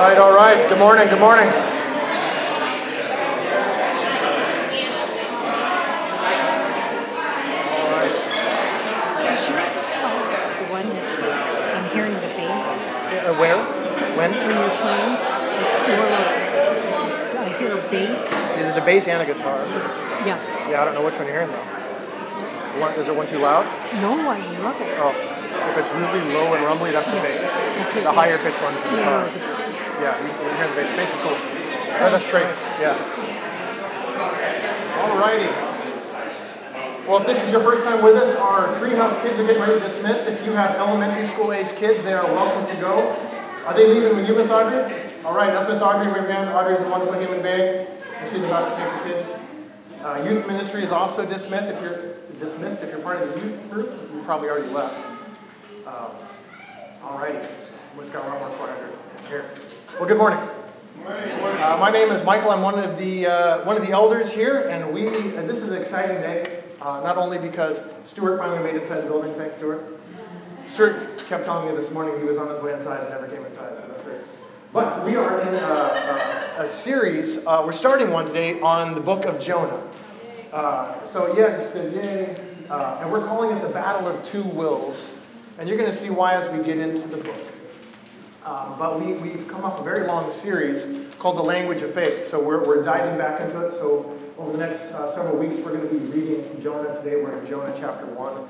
right, all right. Good morning, good morning. The one that's, I'm hearing the bass Uh, where? When? when you're playing. It's more like, I hear a bass. There's a bass and a guitar. Yeah. Yeah, I don't know which one you're hearing though. One, is there one too loud? No, I love it. Oh, if it's really low and rumbly, that's the Yeah. bass. Okay, The yeah. higher pitched one's the Yeah, guitar. the- Yeah, you hear the bass. Bass is cool. Oh, that's Trace. Yeah. Alrighty. Well, if this is your first time with us, our Treehouse kids are getting ready to dismiss. If you have elementary school age kids, they are welcome to go. Are they leaving with you, Miss Audrey? All right, that's Miss Audrey. Hand. Audrey's a wonderful human being, and she's about to take the kids. Uh, youth ministry is also dismissed. If you're dismissed, if you're part of the youth group, you probably already left. Um, all righty. We've got lot more quieter here. Well, good morning. Uh, my name is Michael. I'm one of the uh, one of the elders here, and we. Uh, this is an exciting day. Uh, not only because Stuart finally made it inside the building. Thanks, Stuart. Stuart kept telling me this morning he was on his way inside and never came inside, so that's great. But we are in a, a, a series. Uh, we're starting one today on the book of Jonah. Uh, so yeah, said yay, uh, and we're calling it the Battle of Two Wills, and you're going to see why as we get into the book. Um, but we, we've come up a very long series called The Language of Faith. So we're, we're diving back into it. So over the next uh, several weeks, we're going to be reading Jonah today. We're in Jonah chapter 1,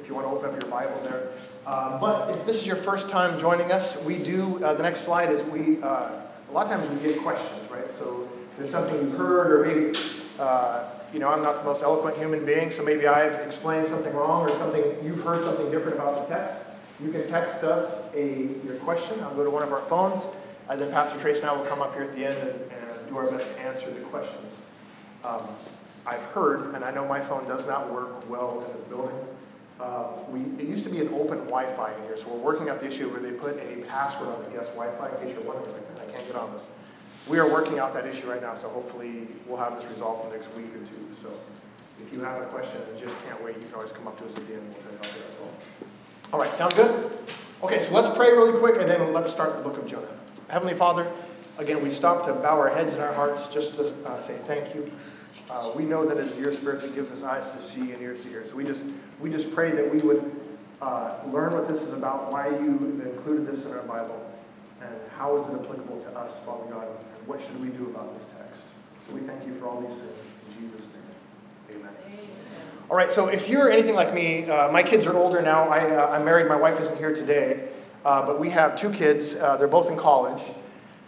if you want to open up your Bible there. Uh, but if this is your first time joining us, we do, uh, the next slide is we, uh, a lot of times we get questions, right? So there's something you've heard, or maybe, uh, you know, I'm not the most eloquent human being, so maybe I've explained something wrong, or something, you've heard something different about the text. You can text us a your question. I'll go to one of our phones, and then Pastor Trace and I will come up here at the end and, and do our best to answer the questions. Um, I've heard, and I know my phone does not work well in this building. Uh, we, it used to be an open Wi-Fi in here, so we're working out the issue where they put a password on the guest Wi-Fi in case you're wondering, I can't get on this. We are working out that issue right now, so hopefully we'll have this resolved in the next week or two. So if you have a question and just can't wait, you can always come up to us at the end. We'll tell you about that as well. All right, sound good? Okay, so let's pray really quick and then let's start the book of Jonah. Heavenly Father, again, we stop to bow our heads and our hearts just to uh, say thank you. Uh, we know that it is your Spirit that gives us eyes to see and ears to hear. So we just we just pray that we would uh, learn what this is about, why you included this in our Bible, and how is it applicable to us, Father God, and what should we do about this text. So we thank you for all these things in Jesus' name. Amen. All right, so if you're anything like me, uh, my kids are older now. I, uh, I'm married. My wife isn't here today, uh, but we have two kids. Uh, they're both in college,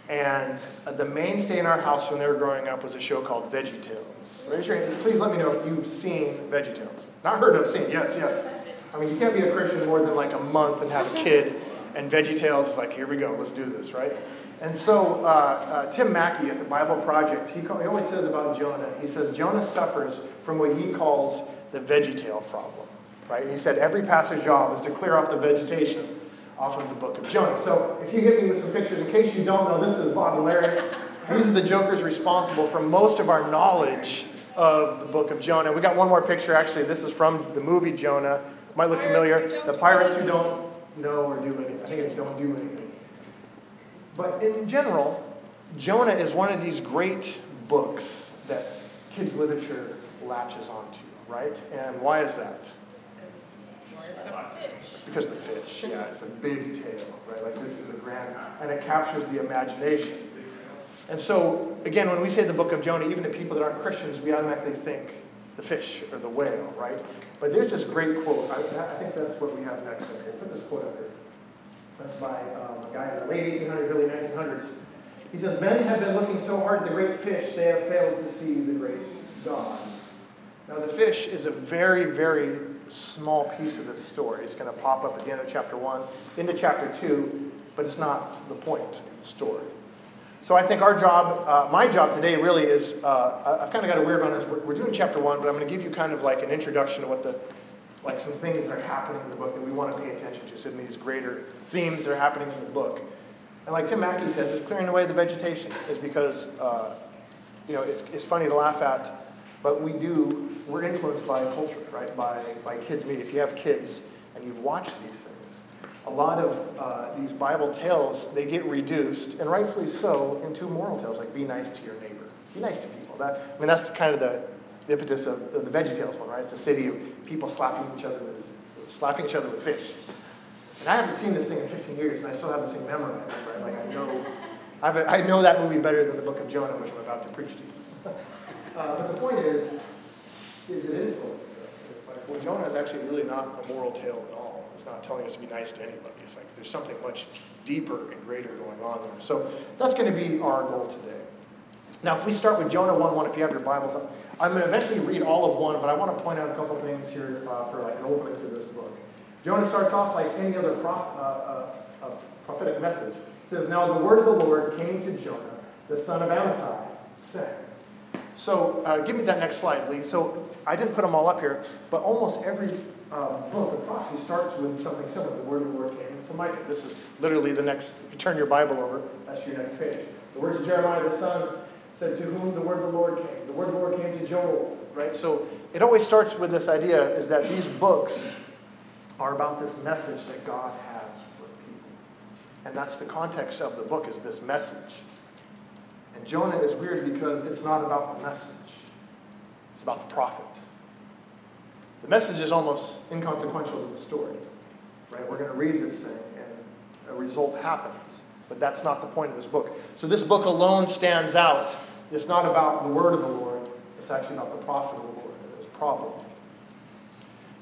and uh, the mainstay in our house when they were growing up was a show called Veggie Tales. Raise your hand. Please let me know if you've seen Veggie Tales. Not heard of, seen. Yes, yes. I mean, you can't be a Christian more than like a month and have a kid, and Veggie Tales is like, here we go, let's do this, right? And so uh, uh, Tim Mackie at the Bible Project, he, call, he always says about Jonah, he says Jonah suffers from what he calls the VeggieTale problem, right? He said every pastor's job is to clear off the vegetation off of the book of Jonah. So if you hit me with some pictures, in case you don't know, this is Bob and Larry. These are the jokers responsible for most of our knowledge of the book of Jonah. We got one more picture, actually. This is from the movie Jonah. Might look familiar. The pirates who don't know or do anything. I think it's don't do anything. But in general, Jonah is one of these great books that kids' literature latches onto, right? And why is that? Because it's a story about the fish. Because the fish, yeah, it's a big tale, right? Like this is a grand, and it captures the imagination. And so, again, when we say the book of Jonah, even to people that aren't Christians, we automatically think the fish or the whale, right? But there's this great quote. I, I think that's what we have next up here. Put this quote up here. That's by um, a guy in the late 1800s, early 1900s. He says, Men have been looking so hard at the great fish, they have failed to see the great God. Now, the fish is a very, very small piece of this story. It's going to pop up at the end of chapter 1, into chapter 2, but it's not the point of the story. So I think our job, uh, my job today really is, uh, I've kind of got a weird one. We're, we're doing chapter 1, but I'm going to give you kind of like an introduction to what the, like some things that are happening in the book that we want to pay attention to. some of these greater themes that are happening in the book. And like Tim Mackie says, it's clearing away the vegetation is because, uh, you know, it's, it's funny to laugh at, but we do, we're influenced by culture, right? By, by kids' media. If you have kids and you've watched these things, a lot of uh, these Bible tales, they get reduced, and rightfully so, into moral tales, like be nice to your neighbor. Be nice to people. That, I mean, that's kind of the, the impetus of, the Veggie Tales one, right? It's a city of people slapping each other with, slapping each other with fish. And I haven't seen this thing in 15 years, and I still have this thing memorized, right? Like I know, I've, I know that movie better than the Book of Jonah, which I'm about to preach to you. Uh, but the point is, is it influences us. It's like, well, Jonah is actually really not a moral tale at all. It's not telling us to be nice to anybody. It's like there's something much deeper and greater going on there. So that's going to be our goal today. Now, if we start with Jonah 1:1, if you have your Bibles I'm going to eventually read all of one, but I want to point out a couple things here uh, for like an opening to this book. Jonah starts off like any other uh, uh, uh, prophetic message. It says, Now the word of the Lord came to Jonah, the son of Amittai, saying. So uh, give me that next slide, Lee. So I didn't put them all up here, but almost every uh, book of prophecy starts with something similar. The word of the Lord came to Micah. This is literally the next, if you turn your Bible over, that's your next page. The words of Jeremiah the son said, To whom the word of the Lord came. The word of the Lord came to Joel, right? So it always starts with this idea is that these books are about this message that God has for people. And that's the context of the book is this message. And Jonah is weird because it's not about the message. It's about the prophet. The message is almost inconsequential to the story. Right? We're going to read this thing and a result happens. But that's not the point of this book. So this book alone stands out. It's not about the word of the Lord. It's actually about the prophet of the Lord and his problem.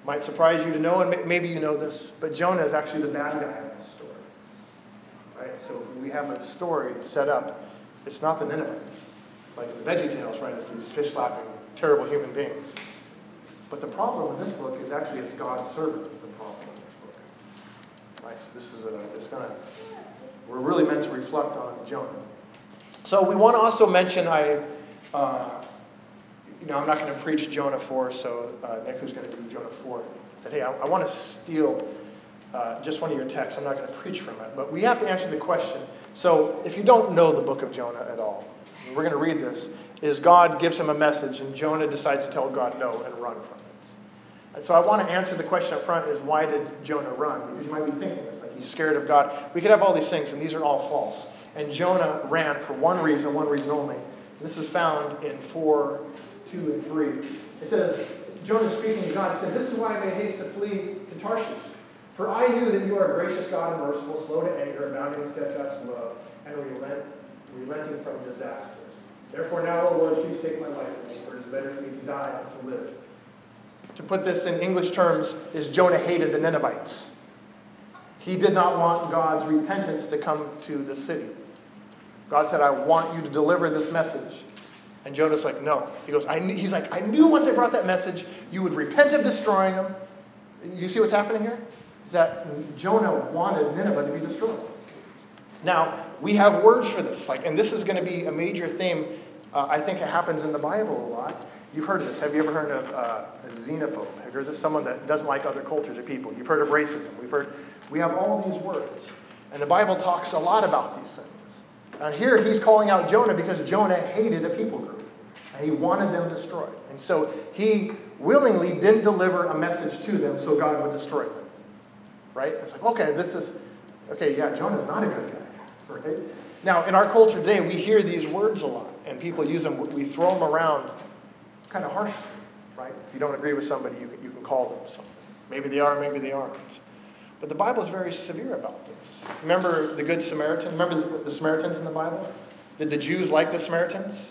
Might surprise you to know, and maybe you know this, but Jonah is actually the bad guy in this story. Right? So we have a story set up. It's not the Ninevites, like in the Veggie Tales, right? It's these fish slapping, terrible human beings. But the problem in this book is actually it's God's servant is the problem in this book. Right? So this is a, it's gonna, we're really meant to reflect on Jonah. So we want to also mention I. Uh, you know, I'm not going to preach Jonah 4, so uh, Nick, who's going to do Jonah 4, said, hey, I, I want to steal uh, just one of your texts. I'm not going to preach from it. But we have to answer the question. So if you don't know the book of Jonah at all, we're going to read this, is God gives him a message, and Jonah decides to tell God no and run from it. And so I want to answer the question up front is why did Jonah run? Because you might be thinking this, like he's scared of God. We could have all these things, and these are all false. And Jonah ran for one reason, one reason only. This is found in 4 2 and 3. It says, Jonah speaking to God he said, This is why I made haste to flee to Tarshish. For I knew that you are a gracious God and merciful, slow to anger, abounding in steadfast love, and relent, relenting from disaster. Therefore now, O Lord, please take my life from me, for it is better for me to die than to live. To put this in English terms, is Jonah hated the Ninevites. He did not want God's repentance to come to the city. God said, I want you to deliver this message. And Jonah's like, no. He goes, I knew, he's like, I knew once I brought that message, you would repent of destroying them. You see what's happening here? Is that Jonah wanted Nineveh to be destroyed. Now, we have words for this, like, and this is going to be a major theme. Uh, I think it happens in the Bible a lot. You've heard this. Have you ever heard of uh, a xenophobe? Have you heard of someone that doesn't like other cultures or people? You've heard of racism. We've heard. We have all these words, and the Bible talks a lot about these things. And here he's calling out Jonah because Jonah hated a people group. And he wanted them destroyed. And so he willingly didn't deliver a message to them so God would destroy them. Right? It's like, okay, this is, okay, yeah, Jonah's not a good guy. Right? Now, in our culture today, we hear these words a lot, and people use them, we throw them around kind of harshly. Right? If you don't agree with somebody, you can, you can call them something. Maybe they are, maybe they aren't. But the Bible is very severe about this. Remember the Good Samaritan? Remember the, the Samaritans in the Bible? Did the Jews like the Samaritans?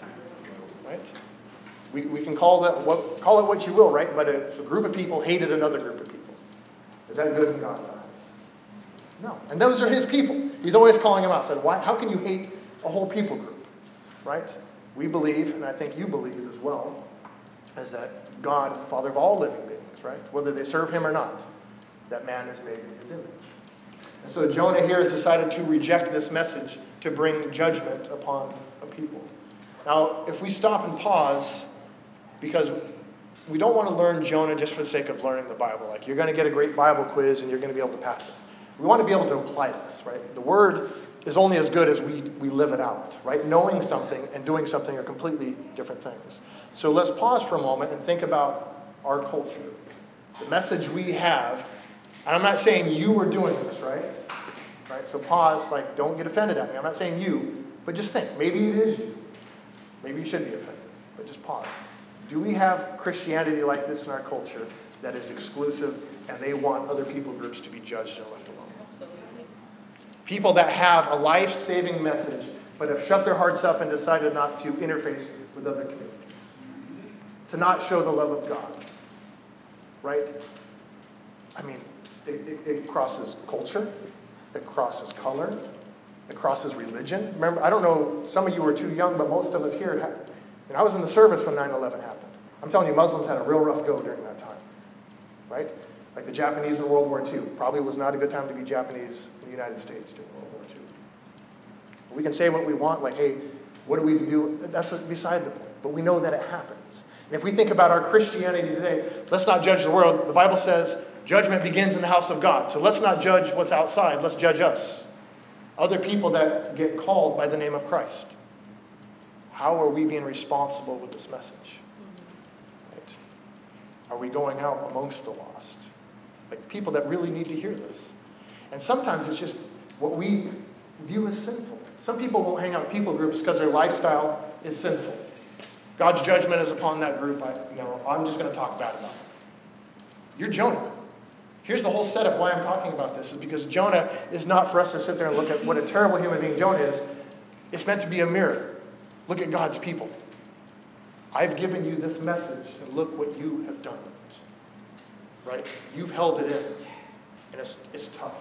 Right? We, we can call, that what, call it what you will, right? But a, a group of people hated another group of people. Is that good in God's eyes? No. And those are his people. He's always calling them out. Said, Why, how can you hate a whole people group? Right? We believe, and I think you believe as well, is that God is the Father of all living beings, right? Whether they serve him or not that man is made in his image. And so Jonah here has decided to reject this message to bring judgment upon a people. Now, if we stop and pause, because we don't want to learn Jonah just for the sake of learning the Bible. Like, you're going to get a great Bible quiz and you're going to be able to pass it. We want to be able to apply this, right? The Word is only as good as we, we live it out, right? Knowing something and doing something are completely different things. So let's pause for a moment and think about our culture. The message we have And I'm not saying you were doing this, right? Right? So pause, like, don't get offended at me. I'm not saying you, but just think. Maybe it is you. Maybe you should be offended, but just pause. Do we have Christianity like this in our culture that is exclusive and they want other people groups to be judged and left alone? Absolutely. People that have a life saving message but have shut their hearts up and decided not to interface with other communities, to not show the love of God. Right? I mean, it, it, it crosses culture, it crosses color, it crosses religion. Remember, I don't know, some of you were too young, but most of us here, had, and I was in the service when 9 11 happened. I'm telling you, Muslims had a real rough go during that time. Right? Like the Japanese in World War II. Probably was not a good time to be Japanese in the United States during World War II. We can say what we want, like, hey, what do we do? That's beside the point. But we know that it happens. And if we think about our Christianity today, let's not judge the world. The Bible says judgment begins in the house of God. So let's not judge what's outside, let's judge us. Other people that get called by the name of Christ. How are we being responsible with this message? Right? Are we going out amongst the lost? Like people that really need to hear this. And sometimes it's just what we view as sinful. Some people won't hang out with people groups because their lifestyle is sinful. God's judgment is upon that group. I, you know, I'm just going to talk bad about it. You're Jonah. Here's the whole setup why I'm talking about this is because Jonah is not for us to sit there and look at what a terrible human being Jonah is. It's meant to be a mirror. Look at God's people. I've given you this message, and look what you have done. Right? You've held it in, and it's, it's tough.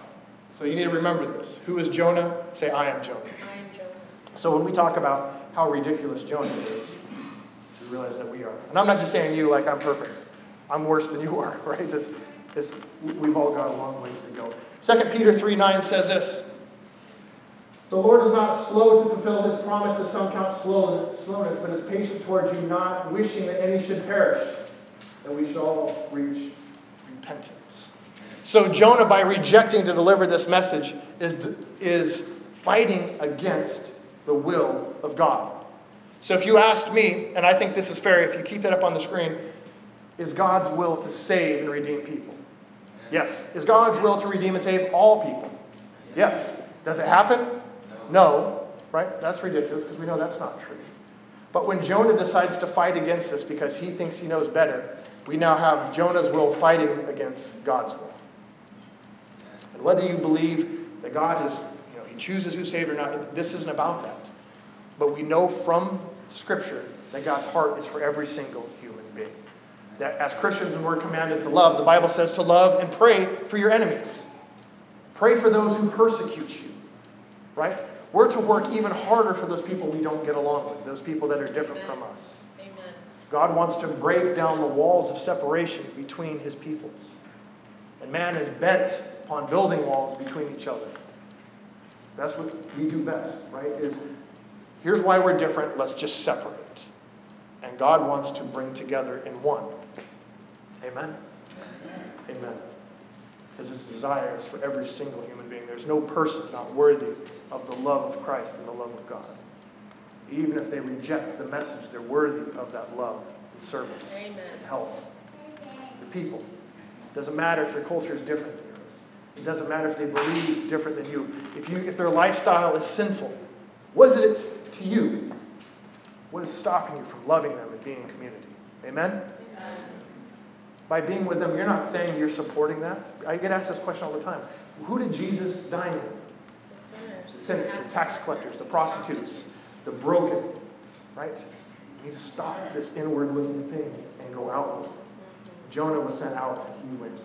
So you need to remember this. Who is Jonah? Say, I am Jonah. I am Jonah. So when we talk about how ridiculous Jonah is, we realize that we are. And I'm not just saying you like I'm perfect. I'm worse than you are, right? It's, it's, we've all got a long ways to go. 2 Peter 3 9 says this The Lord is not slow to fulfill his promise, as some count slowness, but is patient towards you, not wishing that any should perish, that we should all reach repentance. So Jonah, by rejecting to deliver this message, is, is fighting against the will of God. So if you asked me, and I think this is fair, if you keep that up on the screen, is God's will to save and redeem people? Yes. Is God's will to redeem and save all people? Yes. Does it happen? No. Right? That's ridiculous because we know that's not true. But when Jonah decides to fight against this because he thinks he knows better, we now have Jonah's will fighting against God's will. And whether you believe that God is, you know, he chooses who's saved or not, this isn't about that. But we know from Scripture that God's heart is for every single human being that as Christians, when we're commanded to love, the Bible says to love and pray for your enemies. Pray for those who persecute you. Right? We're to work even harder for those people we don't get along with, those people that are different from us. God wants to break down the walls of separation between his peoples. And man is bent upon building walls between each other. That's what we do best, right? Is here's why we're different, let's just separate. And God wants to bring together in one. Amen? Amen. Because his desire is for every single human being. There's no person not worthy of the love of Christ and the love of God. Even if they reject the message, they're worthy of that love and service Amen. and help. The people. It doesn't matter if their culture is different than yours. It doesn't matter if they believe different than you. If you if their lifestyle is sinful, what is it to you? What is stopping you from loving them and being in community? Amen? By being with them, you're not saying you're supporting that. I get asked this question all the time. Who did Jesus dine with? The sinners. The sinners, the tax collectors, the prostitutes, the broken. Right? You need to stop this inward looking thing and go outward. Jonah was sent out he went.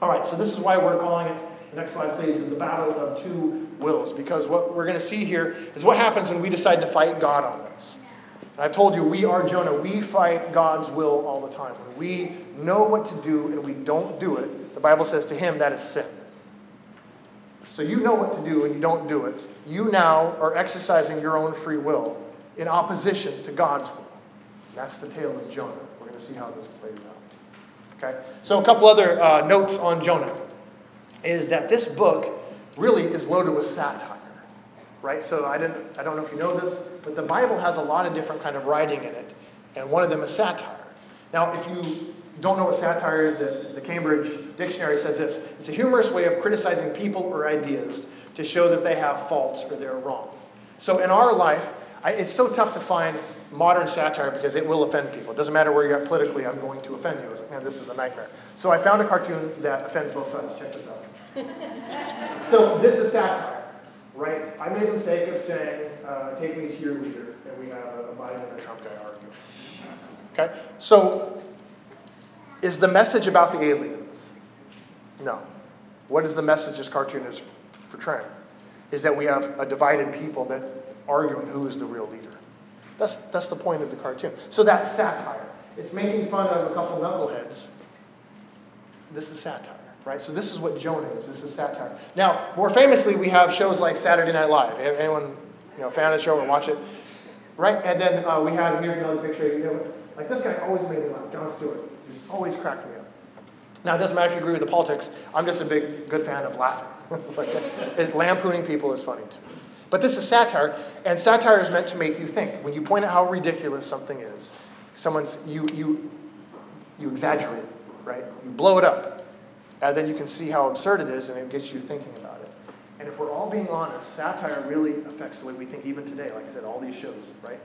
All right, so this is why we're calling it, the next slide please, is the battle of two wills. Because what we're going to see here is what happens when we decide to fight God on this. And I've told you, we are Jonah. We fight God's will all the time. When we know what to do and we don't do it, the Bible says to him that is sin. So you know what to do and you don't do it. You now are exercising your own free will in opposition to God's will. that's the tale of Jonah. We're going to see how this plays out. Okay? So a couple other uh, notes on Jonah is that this book really is loaded with satire right? So I didn't I don't know if you know this, but the Bible has a lot of different kind of writing in it, and one of them is satire. Now, if you don't know what satire is, the, the Cambridge Dictionary says this it's a humorous way of criticizing people or ideas to show that they have faults or they're wrong. So in our life, I, it's so tough to find modern satire because it will offend people. It doesn't matter where you're at politically, I'm going to offend you. I was like, man, this is a nightmare. So I found a cartoon that offends both sides. Check this out. so this is satire, right? I made the mistake of saying, uh, take me to your leader, and we have a Biden and a Trump guy arguing. Okay? So is the message about the aliens? No. What is the message this cartoon is portraying? Is that we have a divided people that arguing who is the real leader. That's, that's the point of the cartoon. So that's satire. It's making fun of a couple knuckleheads. This is satire, right? So this is what Jonah is. This is satire. Now, more famously, we have shows like Saturday Night Live. Anyone, you know, fan of the show or watch it? Right? And then uh, we have, here's another picture. You know, like this guy always made me laugh. Jon Stewart. Always cracked me up. Now, it doesn't matter if you agree with the politics. I'm just a big, good fan of laughing. like, lampooning people is funny to me. But this is satire, and satire is meant to make you think. When you point out how ridiculous something is, someone's you you you exaggerate, right? You blow it up, and then you can see how absurd it is, and it gets you thinking about it. And if we're all being honest, satire really affects the way we think even today. Like I said, all these shows, right?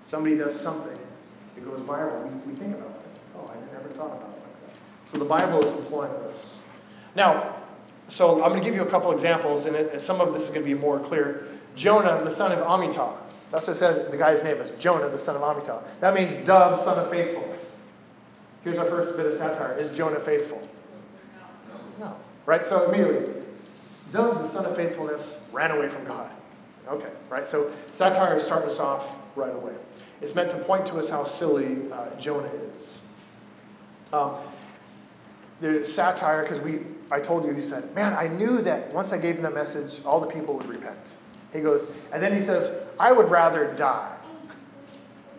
Somebody does something, it goes viral. We, we think about it. Oh, I thought about it like that. So the Bible is employing this. Now, so I'm going to give you a couple examples, and it, some of this is going to be more clear. Jonah, the son of Amittai. That's what it says the guy's name is Jonah, the son of Amittai. That means dove, son of faithfulness. Here's our first bit of satire. Is Jonah faithful? No. Right? So immediately, dove, the son of faithfulness, ran away from God. Okay, right? So satire is starting us off right away. It's meant to point to us how silly uh, Jonah is. Um, there's satire because we, I told you, he said, man, I knew that once I gave him that message, all the people would repent. He goes, and then he says, I would rather die.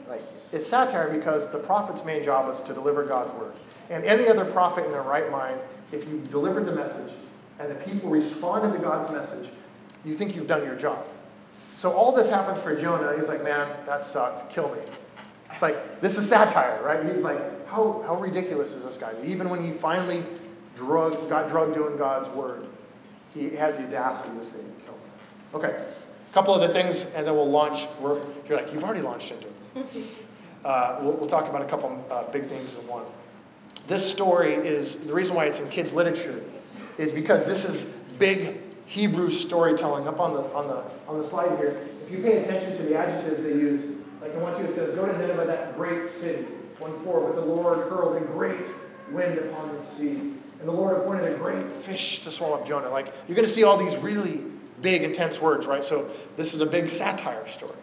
Like, it's satire because the prophet's main job is to deliver God's word. And any other prophet in their right mind, if you delivered the message and the people responded to God's message, you think you've done your job. So all this happens for Jonah. He's like, man, that sucked. Kill me. It's like, this is satire, right? He's like, how, how ridiculous is this guy? Even when he finally drug, got drugged doing God's word, he has the audacity to say, kill me. Okay. A couple other things, and then we'll launch. We're, you're like, you've already launched into it. Uh, we'll, we'll, talk about a couple uh, big things in one. This story is the reason why it's in kids' literature is because this is big Hebrew storytelling. Up on the on the on the slide here, if you pay attention to the adjectives they use, like the one two it says, "Go to Nineveh, that great city." One four, but the Lord hurled a great wind upon the sea, and the Lord appointed a great fish to swallow up Jonah. Like you're going to see all these really big, intense words, right? So this is a big satire story.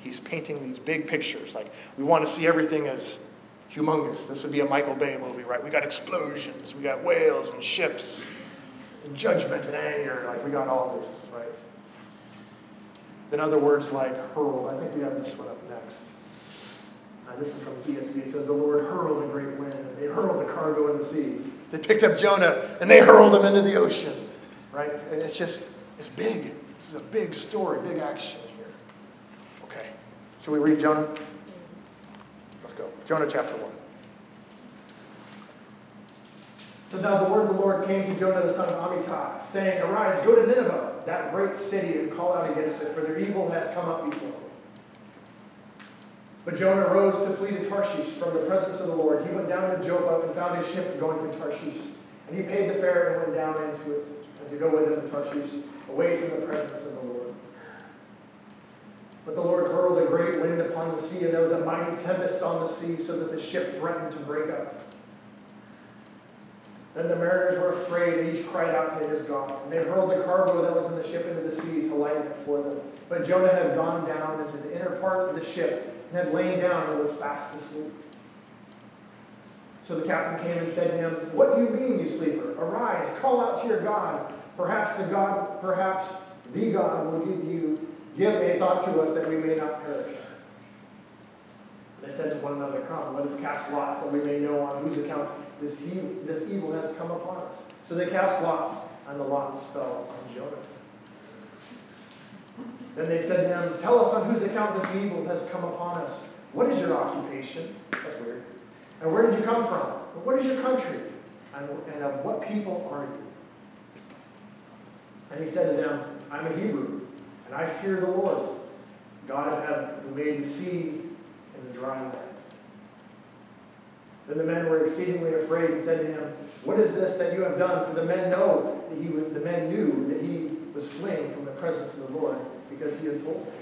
He's painting these big pictures. Like we want to see everything as humongous. This would be a Michael Bay movie, right? We got explosions, we got whales and ships, and judgment and anger. Like we got all this, right? Then other words like hurled. I think we have this one up next. Uh, this is from ESV. It says, The Lord hurled a great wind, and they hurled the cargo in the sea. They picked up Jonah, and they hurled him into the ocean. Right? And it's just it's big. This is a big story, big action here. Okay. Should we read Jonah? Let's go. Jonah chapter 1. So now the word of the Lord came to Jonah the son of Amittai, saying, Arise, go to Nineveh, that great city, and call out against it, for their evil has come up before. But Jonah rose to flee to Tarshish from the presence of the Lord. He went down to Joppa and found his ship going to Tarshish. And he paid the fare and went down into it, and to go with him to Tarshish away from the presence of the Lord. But the Lord hurled a great wind upon the sea, and there was a mighty tempest on the sea, so that the ship threatened to break up. Then the mariners were afraid, and each cried out to his God. And they hurled the cargo that was in the ship into the sea to lighten it for them. But Jonah had gone down into the inner part of the ship, and had lain down and was fast asleep. So the captain came and said to him, What do you mean, you sleeper? Arise, call out to your God. Perhaps the God, perhaps the God will give you, give a thought to us that we may not perish. They said to one another, Come, let us cast lots that we may know on whose account this, he, this evil has come upon us. So they cast lots, and the lots fell on Jonah. Then they said to him, Tell us account this evil that has come upon us. What is your occupation? That's weird. And where did you come from? What is your country? And, and of what people are you? And he said to them, I'm a Hebrew, and I fear the Lord, God of heaven, who made the sea and the dry land. Then the men were exceedingly afraid and said to him, What is this that you have done? For the men know that he the men knew that he was fleeing from the presence of the Lord because he had told them.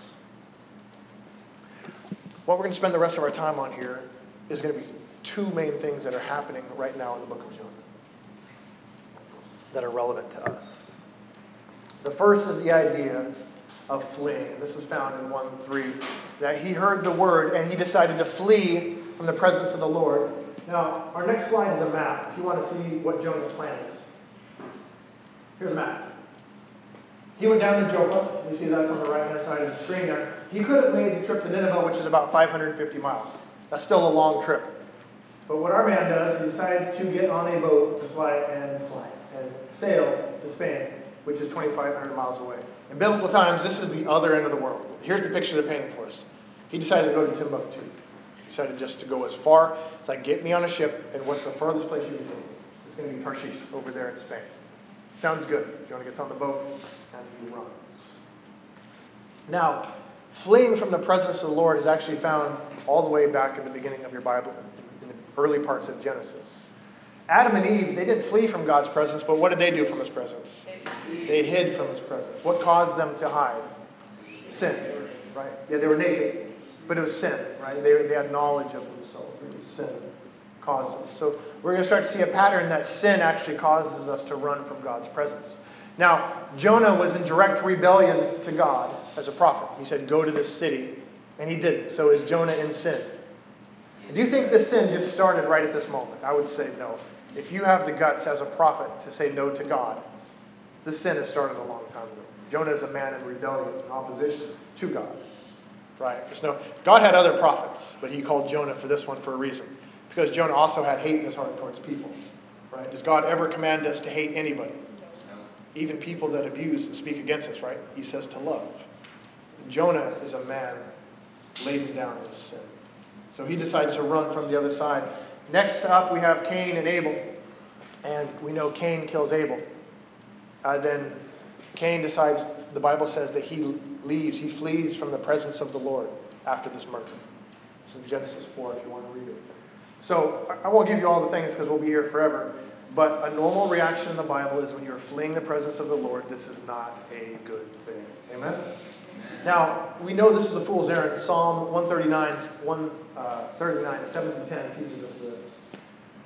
What we're going to spend the rest of our time on here is going to be two main things that are happening right now in the book of Jonah that are relevant to us. The first is the idea of fleeing. This is found in 1 3. That he heard the word and he decided to flee from the presence of the Lord now, our next slide is a map if you want to see what Jonah's plan is. Here's a map. He went down to Joppa. You see that's on the right hand side of the screen there. He could have made the trip to Nineveh, which is about 550 miles. That's still a long trip. But what our man does, he decides to get on a boat to fly and fly and sail to Spain, which is 2,500 miles away. In biblical times, this is the other end of the world. Here's the picture they're painting for us. He decided to go to Timbuktu He decided just to go as far. It's like, get me on a ship, and what's the furthest place you can me? It's going to be Tarshish over there in Spain. Sounds good. Jonah gets on the boat and he runs. Now, fleeing from the presence of the Lord is actually found all the way back in the beginning of your Bible, in the early parts of Genesis. Adam and Eve, they didn't flee from God's presence, but what did they do from his presence? They hid from his presence. What caused them to hide? Sin, right? Yeah, they were naked. But it was sin, right? They, they had knowledge of themselves. It was sin causes. So we're going to start to see a pattern that sin actually causes us to run from God's presence. Now, Jonah was in direct rebellion to God as a prophet. He said, Go to this city. And he didn't. So is Jonah in sin? Do you think the sin just started right at this moment? I would say no. If you have the guts as a prophet to say no to God, the sin has started a long time ago. Jonah is a man in rebellion, in opposition to God. Right? There's no, God had other prophets, but he called Jonah for this one for a reason. Because Jonah also had hate in his heart towards people. Right? Does God ever command us to hate anybody? Even people that abuse and speak against us, right? He says to love. Jonah is a man laden down with sin. So he decides to run from the other side. Next up, we have Cain and Abel. And we know Cain kills Abel. Uh, then Cain decides, the Bible says that he leaves, he flees from the presence of the Lord after this murder. It's in Genesis 4 if you want to read it. So I won't give you all the things because we'll be here forever. But a normal reaction in the Bible is when you're fleeing the presence of the Lord, this is not a good thing. Amen? Now, we know this is a fool's errand. Psalm 139, 139, uh, 7 to 10 teaches us this.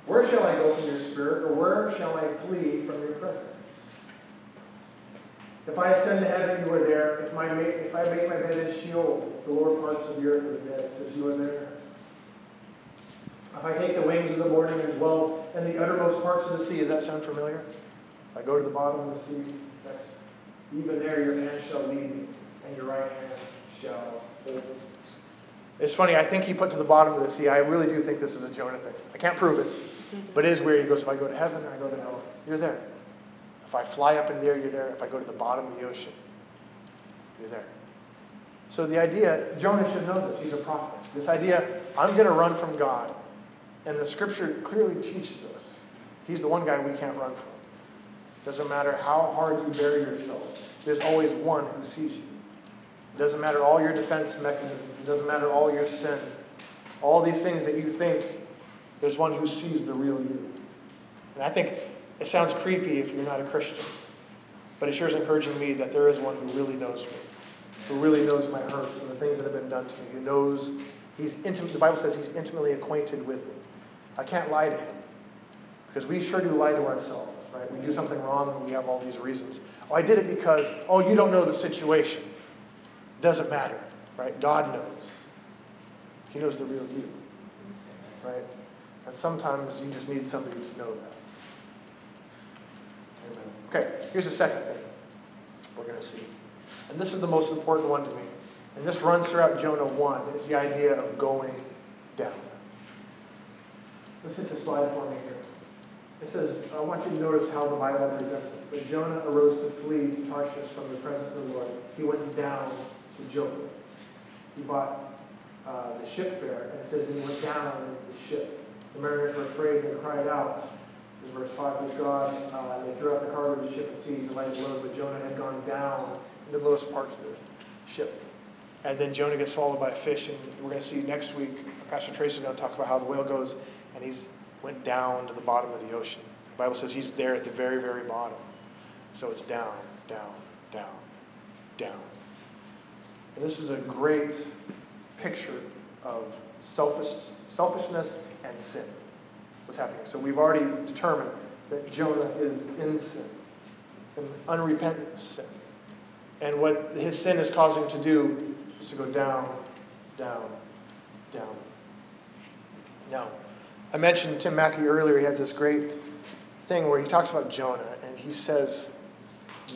Where shall I go from your spirit, or where shall I flee from your presence? If I ascend to heaven, you are there. If, my, if I make my bed in Sheol, the lower parts of the earth are dead, says you are there. If I take the wings of the morning and dwell in the uttermost parts of the sea, does that sound familiar? If I go to the bottom of the sea, that's, even there your hand shall lead me, and your right hand shall hold me. It's funny, I think he put to the bottom of the sea. I really do think this is a Jonah thing. I can't prove it, but it is weird. He goes, if I go to heaven I go to hell, you're there. If I fly up in the air, you're there. If I go to the bottom of the ocean, you're there. So the idea, Jonah should know this. He's a prophet. This idea, I'm going to run from God. And the scripture clearly teaches us he's the one guy we can't run from. Doesn't matter how hard you bury yourself, there's always one who sees you. It doesn't matter all your defense mechanisms, it doesn't matter all your sin, all these things that you think, there's one who sees the real you. And I think it sounds creepy if you're not a Christian. But it sure is encouraging me that there is one who really knows me, who really knows my hurts and the things that have been done to me, who knows he's intimate. The Bible says he's intimately acquainted with me. I can't lie to him because we sure do lie to ourselves, right? We do something wrong and we have all these reasons. Oh, I did it because, oh, you don't know the situation. Doesn't matter, right? God knows. He knows the real you, right? And sometimes you just need somebody to know that. Amen. Okay, here's the second thing we're going to see. And this is the most important one to me. And this runs throughout Jonah 1 is the idea of going down. Let's hit the slide for me here. It says, I want you to notice how the Bible presents this. But Jonah arose to flee to Tarshish from the presence of the Lord. He went down to Joppa. He bought uh, the ship fare, and it says he went down into the ship. The mariners were afraid and cried out. In verse 5, was God. Uh, they threw out the cargo of the ship and seized the light load, but Jonah had gone down in the lowest parts of the ship. And then Jonah gets swallowed by a fish, and we're going to see next week. Pastor Tracy is going to talk about how the whale goes, and he's went down to the bottom of the ocean. The Bible says he's there at the very, very bottom. So it's down, down, down, down. And this is a great picture of selfish, selfishness and sin. What's happening? So we've already determined that Jonah is in sin, an unrepentant sin. And what his sin is causing to do is to go down, down, down. Now, I mentioned Tim Mackie earlier. He has this great thing where he talks about Jonah, and he says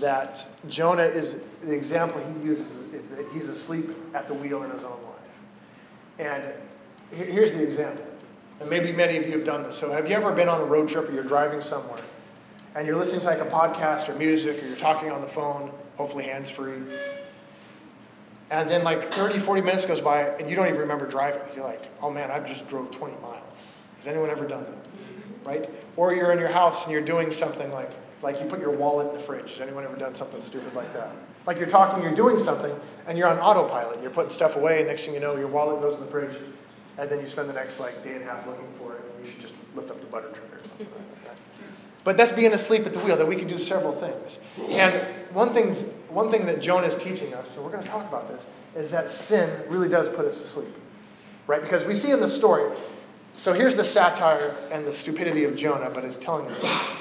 that Jonah is the example he uses is that he's asleep at the wheel in his own life. And here's the example. And maybe many of you have done this. So, have you ever been on a road trip or you're driving somewhere and you're listening to like a podcast or music or you're talking on the phone, hopefully hands free, and then like 30, 40 minutes goes by and you don't even remember driving? You're like, oh man, I've just drove 20 miles. Has anyone ever done that? Right? Or you're in your house and you're doing something like like you put your wallet in the fridge. Has anyone ever done something stupid like that? Like you're talking, you're doing something, and you're on autopilot. You're putting stuff away, and next thing you know, your wallet goes in the fridge, and then you spend the next like day and a half looking for it, and you should just lift up the butter tray or something like that. But that's being asleep at the wheel, that we can do several things. And one, thing's, one thing that Jonah is teaching us, and we're going to talk about this, is that sin really does put us to sleep. Right? Because we see in the story, so here's the satire and the stupidity of Jonah, but it's telling us.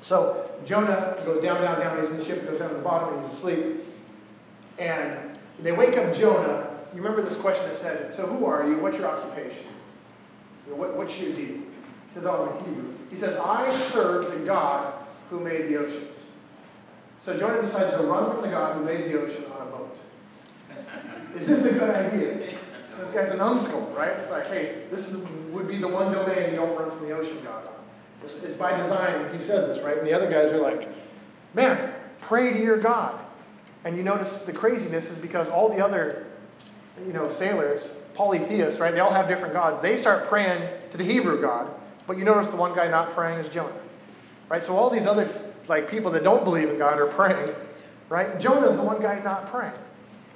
So Jonah goes down, down, down. He's in the ship, goes down to the bottom, and he's asleep. And they wake up Jonah. You remember this question that said, So who are you? What's your occupation? What, what's your deal? He says, Oh, I'm a Hebrew. He says, I serve the God who made the oceans. So Jonah decides to run from the God who made the ocean on a boat. Is this a good idea? This guy's a numbskull, right? It's like, hey, this is, would be the one domain you don't run from the ocean God on. It's, it's by design. He says this, right? And the other guys are like, man, pray to your God. And you notice the craziness is because all the other, you know, sailors, polytheists, right? They all have different gods. They start praying to the Hebrew God, but you notice the one guy not praying is Jonah, right? So all these other like people that don't believe in God are praying, right? Jonah's the one guy not praying.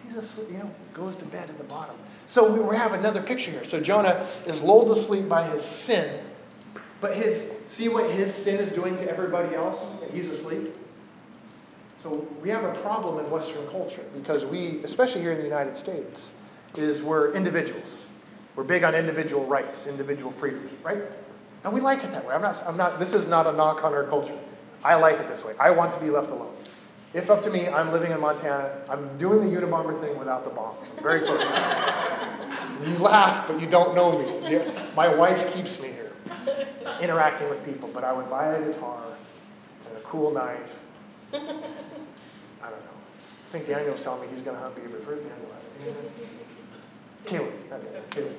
He's asleep, you know, goes to bed at the bottom. So we, we have another picture here. So Jonah is lulled to sleep by his sin, but his see what his sin is doing to everybody else, and he's asleep. So we have a problem in Western culture because we, especially here in the United States, is we're individuals. We're big on individual rights, individual freedoms, right? And we like it that way. I'm not, I'm not, this is not a knock on our culture. I like it this way. I want to be left alone. If up to me, I'm living in Montana. I'm doing the Unabomber thing without the bomb. I'm very close. you laugh, but you don't know me. My wife keeps me here, interacting with people. But I would buy a guitar and a cool knife. I don't know. I think Daniel's telling me he's going to hunt beavers. Where's Daniel at? Caleb. Caleb.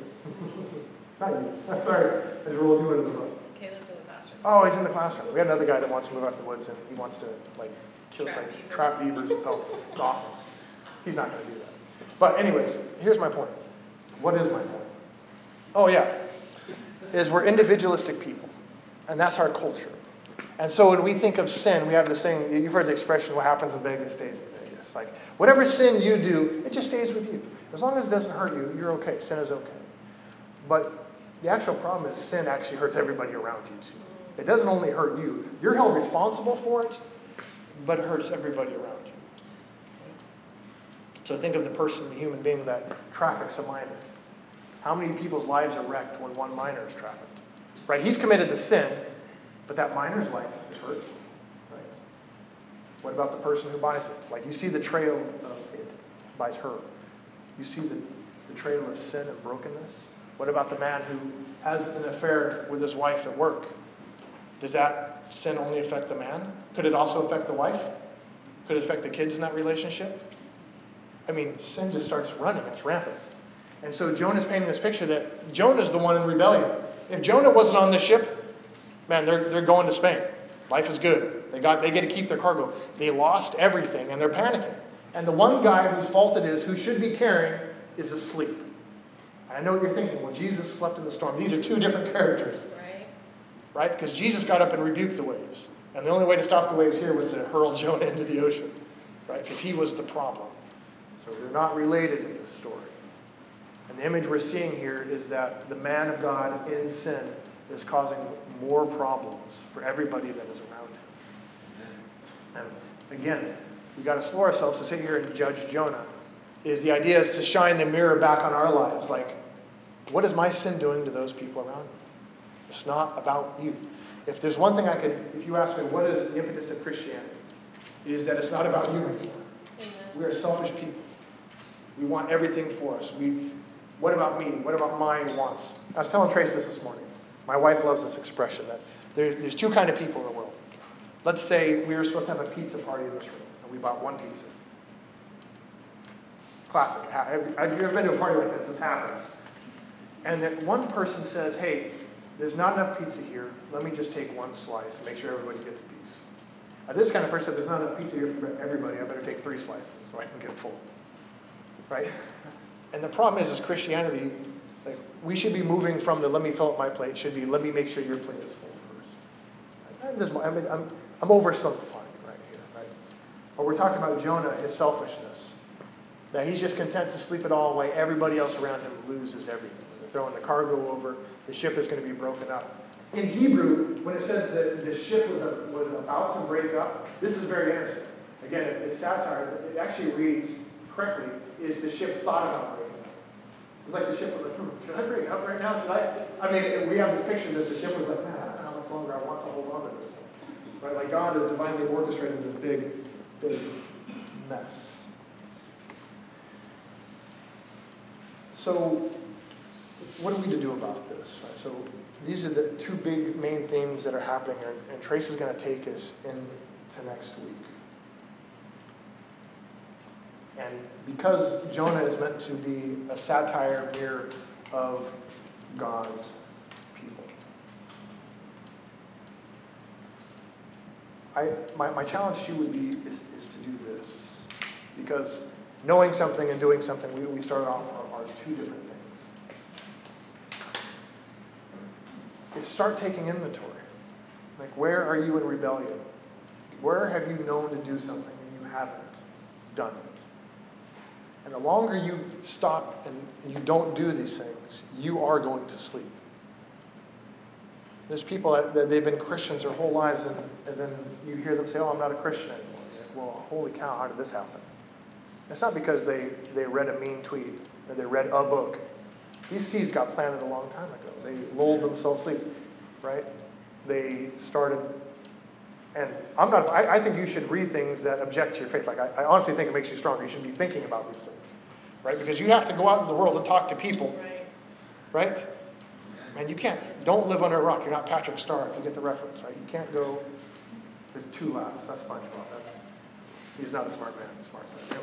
Not you. Uh, sorry, I just rolled you under the bus. Caleb's in the classroom. Oh, he's in the classroom. We had another guy that wants to move out to the woods and he wants to like kill Trap like, beavers. trap beavers and pelts. It's awesome. He's not going to do that. But anyways, here's my point. What is my point? Oh yeah, is we're individualistic people, and that's our culture. And so when we think of sin, we have this thing. You've heard the expression, "What happens in Vegas stays in Vegas." Like whatever sin you do, it just stays with you. As long as it doesn't hurt you, you're okay. Sin is okay. But the actual problem is sin actually hurts everybody around you too. It doesn't only hurt you. You're held responsible for it, but it hurts everybody around you. So think of the person, the human being that traffics a minor. How many people's lives are wrecked when one minor is trafficked? Right? He's committed the sin, but that minor's life is hurt. Right? What about the person who buys it? Like you see the trail of it, buys her. You see the, the trail of sin and brokenness. What about the man who has an affair with his wife at work? Does that sin only affect the man? Could it also affect the wife? Could it affect the kids in that relationship? I mean, sin just starts running, it's rampant. And so Jonah's painting this picture that Jonah's the one in rebellion. If Jonah wasn't on the ship, man, they're, they're going to Spain. Life is good. They, got, they get to keep their cargo. They lost everything and they're panicking. And the one guy whose fault it is, who should be caring, is asleep. I know what you're thinking. Well, Jesus slept in the storm. These are two different characters. Right. Right? Because Jesus got up and rebuked the waves. And the only way to stop the waves here was to hurl Jonah into the ocean. Right? Because he was the problem. So they're not related in this story. And the image we're seeing here is that the man of God in sin is causing more problems for everybody that is around him. And again, we've got to slow ourselves to sit here and judge Jonah. Is the idea is to shine the mirror back on our lives. Like, what is my sin doing to those people around me? It's not about you. If there's one thing I could, if you ask me, what is the impetus of Christianity? Is that it's not about you anymore. We are selfish people. We want everything for us. We, what about me? What about my wants? I was telling Trace this this morning. My wife loves this expression that there, there's two kind of people in the world. Let's say we were supposed to have a pizza party in this room, and we bought one pizza. Classic. Have you ever been to a party like this? This happens. And that one person says, hey, there's not enough pizza here. Let me just take one slice and make sure everybody gets a piece. Now, this kind of person said, there's not enough pizza here for everybody. I better take three slices so I can get full right? And the problem is, is Christianity, like we should be moving from the let me fill up my plate should be let me make sure your plate is full first. I mean, I'm, I'm oversimplifying right here, right? But we're talking about Jonah, his selfishness. That he's just content to sleep it all away. Everybody else around him loses everything. They're throwing the cargo over. The ship is going to be broken up. In Hebrew, when it says that the ship was, a, was about to break up, this is very interesting. Again, it's satire. It actually reads correctly is the ship thought about breaking up. It's like the ship was like, hmm, should I break up right now? Should I? I mean, we have this picture that the ship was like, man, I don't know how much longer I want to hold on to this thing. Right? Like God is divinely orchestrating this big, big mess. So, what are we to do about this? Right? So, these are the two big main themes that are happening, and, and Trace is going to take us into next week. And because Jonah is meant to be a satire mirror of God's people. I, my, my challenge to you would be is, is to do this. Because knowing something and doing something, we, we started off two different things. Is start taking inventory. Like, where are you in rebellion? Where have you known to do something and you haven't done it? And the longer you stop and you don't do these things, you are going to sleep. There's people that, they've been Christians their whole lives, and, and then you hear them say, Oh, I'm not a Christian anymore. Well, holy cow, how did this happen? It's not because they, they read a mean tweet or they read a book. These seeds got planted a long time ago. They lulled themselves asleep, right? They started and I'm not, I, I, think you should read things that object to your faith. Like, I, I, honestly think it makes you stronger. You should be thinking about these things, right? Because you have to go out in the world and talk to people, right? And you can't, don't live under a rock. You're not Patrick Star if you get the reference, right? You can't go, there's two laughs. That's SpongeBob. That's, he's not a smart man, he's smart man.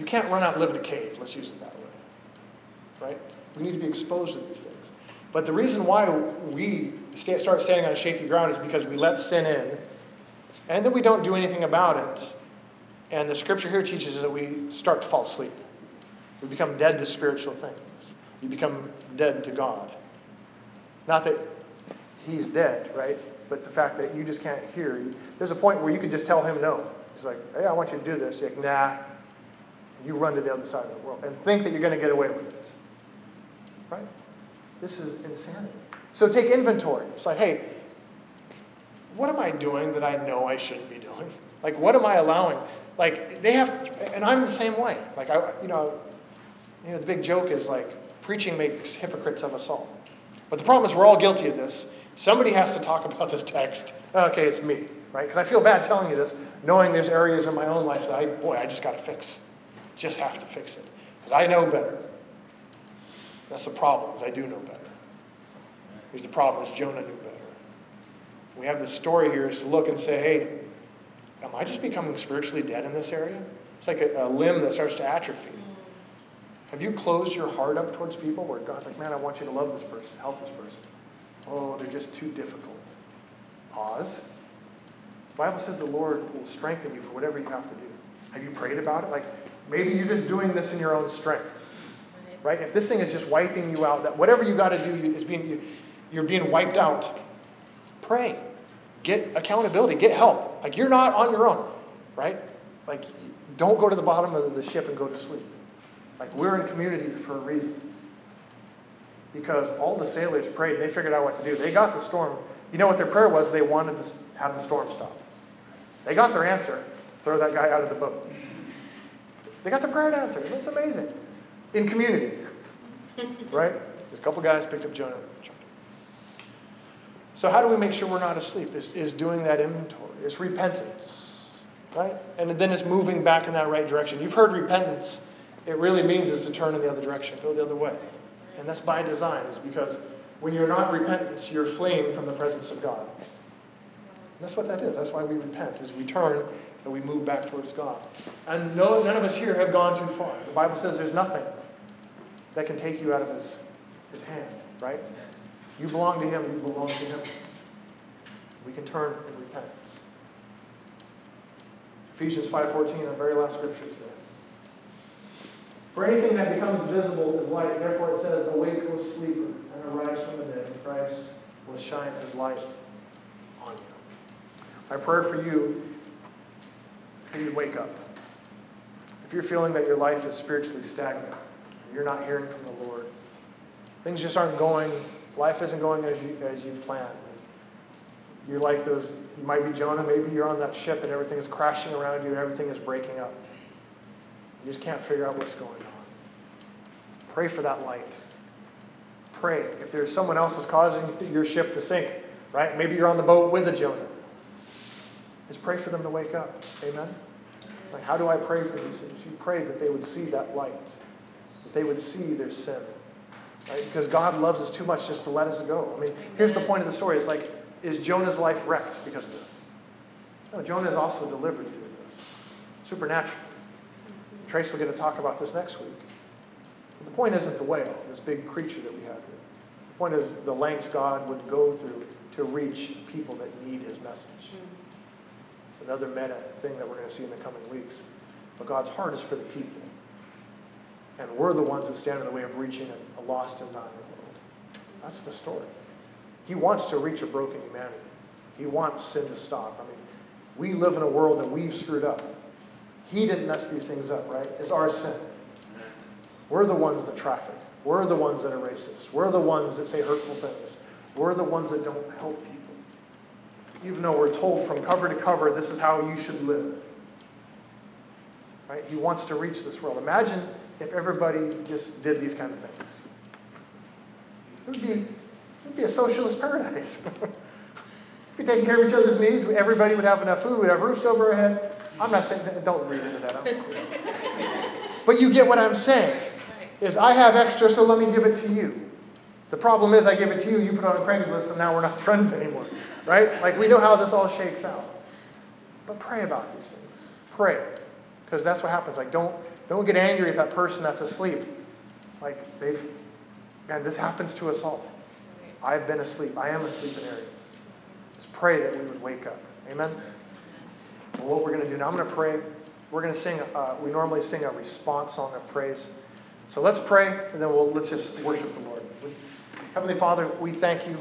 You can't run out and live in a cave. Let's use it that way, right? We need to be exposed to these things. But the reason why we start standing on shaky ground is because we let sin in and then we don't do anything about it. And the scripture here teaches us that we start to fall asleep. We become dead to spiritual things. You become dead to God. Not that he's dead, right? But the fact that you just can't hear. There's a point where you could just tell him no. He's like, hey, I want you to do this. You're like, nah. You run to the other side of the world and think that you're going to get away with it. Right? This is insanity. So take inventory. It's like, hey, what am I doing that I know I shouldn't be doing? Like, what am I allowing? Like, they have, and I'm the same way. Like, I, you know, you know, the big joke is like, preaching makes hypocrites of us all. But the problem is, we're all guilty of this. Somebody has to talk about this text. Okay, it's me, right? Because I feel bad telling you this, knowing there's areas in my own life that I, boy, I just got to fix. Just have to fix it. Because I know better. That's the problem, is I do know better. Here's the problem, is Jonah knew better. We have this story here is to look and say, hey, am I just becoming spiritually dead in this area? It's like a, a limb that starts to atrophy. Have you closed your heart up towards people where God's like, man, I want you to love this person, help this person? Oh, they're just too difficult. Pause. The Bible says the Lord will strengthen you for whatever you have to do. Have you prayed about it? Like, maybe you're just doing this in your own strength. Right? If this thing is just wiping you out, that whatever you got to do is being, you're being wiped out. Pray. Get accountability. Get help. Like, you're not on your own. Right? Like, don't go to the bottom of the ship and go to sleep. Like, we're in community for a reason. Because all the sailors prayed and they figured out what to do. They got the storm. You know what their prayer was? They wanted to have the storm stop. They got their answer throw that guy out of the boat. They got the prayer answer. It's amazing. In community. right? There's a couple guys picked up Jonah. So, how do we make sure we're not asleep? Is, is doing that inventory, it's repentance, right? And then it's moving back in that right direction. You've heard repentance it really means is to turn in the other direction, go the other way. And that's by design, is because when you're not repentant, you're fleeing from the presence of God. And that's what that is. That's why we repent, is we turn and we move back towards God. And no, none of us here have gone too far. The Bible says there's nothing that can take you out of his, his hand, right? You belong to him, you belong to him. We can turn in repentance. Ephesians 5.14, the very last scripture today. For anything that becomes visible is light. Therefore it says, Awake, O sleeper, and arise from the dead, and Christ will shine his light on you. My prayer for you is that you wake up. If you're feeling that your life is spiritually stagnant, you're not hearing from the Lord, things just aren't going, life isn't going as you, as you planned. You're like those, you might be Jonah, maybe you're on that ship and everything is crashing around you and everything is breaking up. You just can't figure out what's going on. Pray for that light. Pray. If there's someone else that's causing your ship to sink, right? Maybe you're on the boat with a Jonah. Just pray for them to wake up. Amen? Like, how do I pray for these things? You pray that they would see that light, that they would see their sin. Right? Because God loves us too much just to let us go. I mean, here's the point of the story. It's like, is Jonah's life wrecked because of this? No, Jonah is also delivered through this. Supernaturally. Trace we're going to talk about this next week. But the point isn't the whale, this big creature that we have here. The point is the lengths God would go through to reach people that need his message. It's another meta thing that we're going to see in the coming weeks. But God's heart is for the people. And we're the ones that stand in the way of reaching a, lost and dying world. That's the story. He wants to reach a broken humanity. He wants sin to stop. I mean, we live in a world that we've screwed up. He didn't mess these things up, right? It's our sin. We're the ones that traffic. We're the ones that are racist. We're the ones that say hurtful things. We're the ones that don't help people. Even though we're told from cover to cover, this is how you should live. Right? He wants to reach this world. Imagine if everybody just did these kind of things. It would be, it would be a socialist paradise. We'd be taking care of each other's needs. Everybody would have enough food, we'd have roofs over our head. I'm not saying, that, don't read into that. but you get what I'm saying. Is I have extra, so let me give it to you. The problem is I give it to you, you put it on a Craigslist, and now we're not friends anymore. Right? Like we know how this all shakes out. But pray about these things. Pray. Because that's what happens. Like don't don't get angry at that person that's asleep. Like they've man, this happens to us all. I've been asleep. I am asleep in areas. Just pray that we would wake up. Amen Well, what we're going to do now, I'm going to pray. We're going to sing, uh, we normally sing a response song of praise. So let's pray, and then we'll let's just worship the Lord. Heavenly Father, we thank you